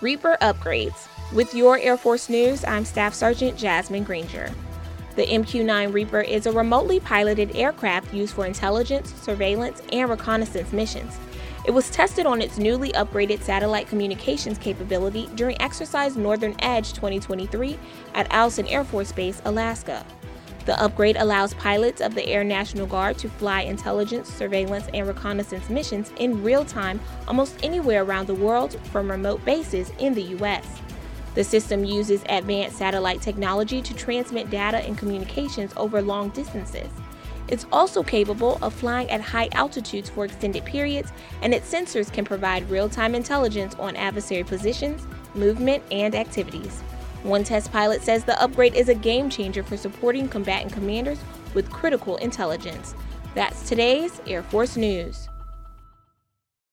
Reaper upgrades. With your Air Force News, I'm Staff Sergeant Jasmine Granger. The MQ 9 Reaper is a remotely piloted aircraft used for intelligence, surveillance, and reconnaissance missions. It was tested on its newly upgraded satellite communications capability during Exercise Northern Edge 2023 at Eielson Air Force Base, Alaska. The upgrade allows pilots of the Air National Guard to fly intelligence, surveillance, and reconnaissance missions in real time almost anywhere around the world from remote bases in the U.S. The system uses advanced satellite technology to transmit data and communications over long distances. It's also capable of flying at high altitudes for extended periods, and its sensors can provide real time intelligence on adversary positions, movement, and activities. One test pilot says the upgrade is a game changer for supporting combatant commanders with critical intelligence. That's today's Air Force News.